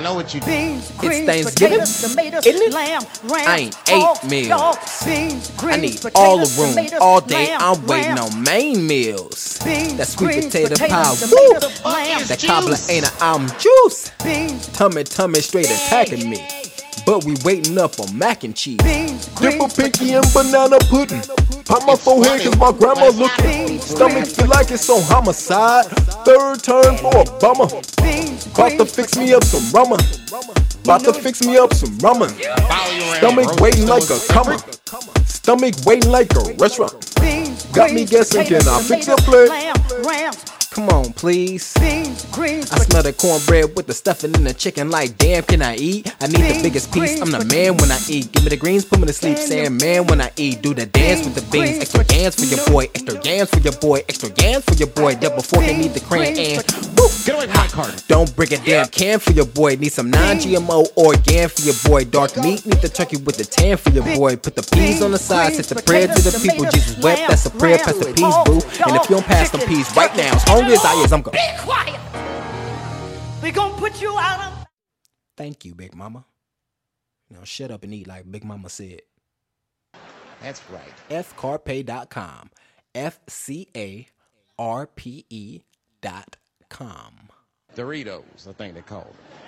know what you do. Beans, It's greens, Thanksgiving, potatoes, tomatoes, isn't it? lamb, ram, I ain't pork, ate meals. dog, beans, I greens, need potatoes, all the room tomatoes, all day. lamb, I'm waiting ram, on main meals. Beans, That sweet greens, potato pie. potatoes, Woo! tomatoes, lamb, That cobbler juice. ain't a I'm juice. beans, Tummy, tummy straight attacking me. But we waiting up on mac and cheese. beans, Dip a greens, pinky in banana pudding. Pop my forehead cause my grandma looking. Stomach feel like it's on homicide. Third turn for a bummer. About to fix me up some rummer. About to fix me up some rummer. Follow you around Stomach waiting like a comer. Stomach waiting like a restaurant. Got me guessing, can I fix your plate? Come on, please. beans, greens, I smell the cornbread with the stuffing and the chicken. Like, damn, can I eat? I need the biggest piece. I'm the man when I eat. Give me the greens, put me to sleep. Saying man when I eat. Do the dance with the beans. Extra yams for your boy. Extra yams for your boy. Extra yams for your boy. Double fork and need the cran and. Potatoes. Woo! Get away from my cart. Don't break a damn can for your boy. Need some non-GMO organ for your boy. Dark meat, need the turkey with the tan for your boy. Put the peas on the side, set the prayer to the people. Jesus wept, that's a prayer. Pass the peas, boo. And if you don't pass them peas right now, as hungry as I is, I'm going. Be quiet. We gonna put you out of. Thank you, Big Mama. Now shut up and eat like Big Mama said. That's right. fcarpe.com. F C A R P E dot com. Doritos, I think they call it.